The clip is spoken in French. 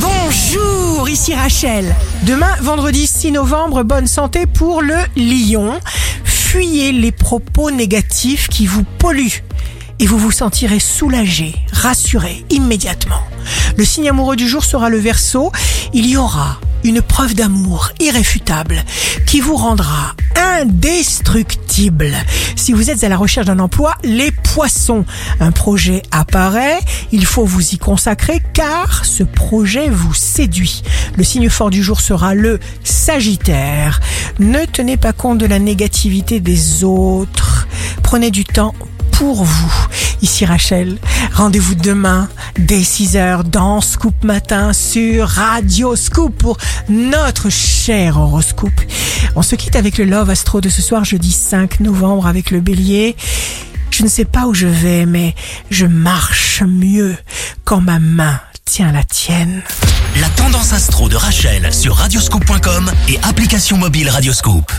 Bonjour, ici Rachel. Demain, vendredi 6 novembre, bonne santé pour le lion. Fuyez les propos négatifs qui vous polluent et vous vous sentirez soulagé, rassuré immédiatement. Le signe amoureux du jour sera le verso. Il y aura une preuve d'amour irréfutable qui vous rendra indestructible. Si vous êtes à la recherche d'un emploi, les poissons, un projet apparaît, il faut vous y consacrer car ce projet vous séduit. Le signe fort du jour sera le Sagittaire. Ne tenez pas compte de la négativité des autres. Prenez du temps pour vous. Ici Rachel, rendez-vous demain dès 6h dans Scoop Matin sur Radio Scoop pour notre cher horoscope. On se quitte avec le Love Astro de ce soir jeudi 5 novembre avec le bélier. Je ne sais pas où je vais, mais je marche mieux quand ma main tient la tienne. La tendance astro de Rachel sur radioscope.com et application mobile Radioscope.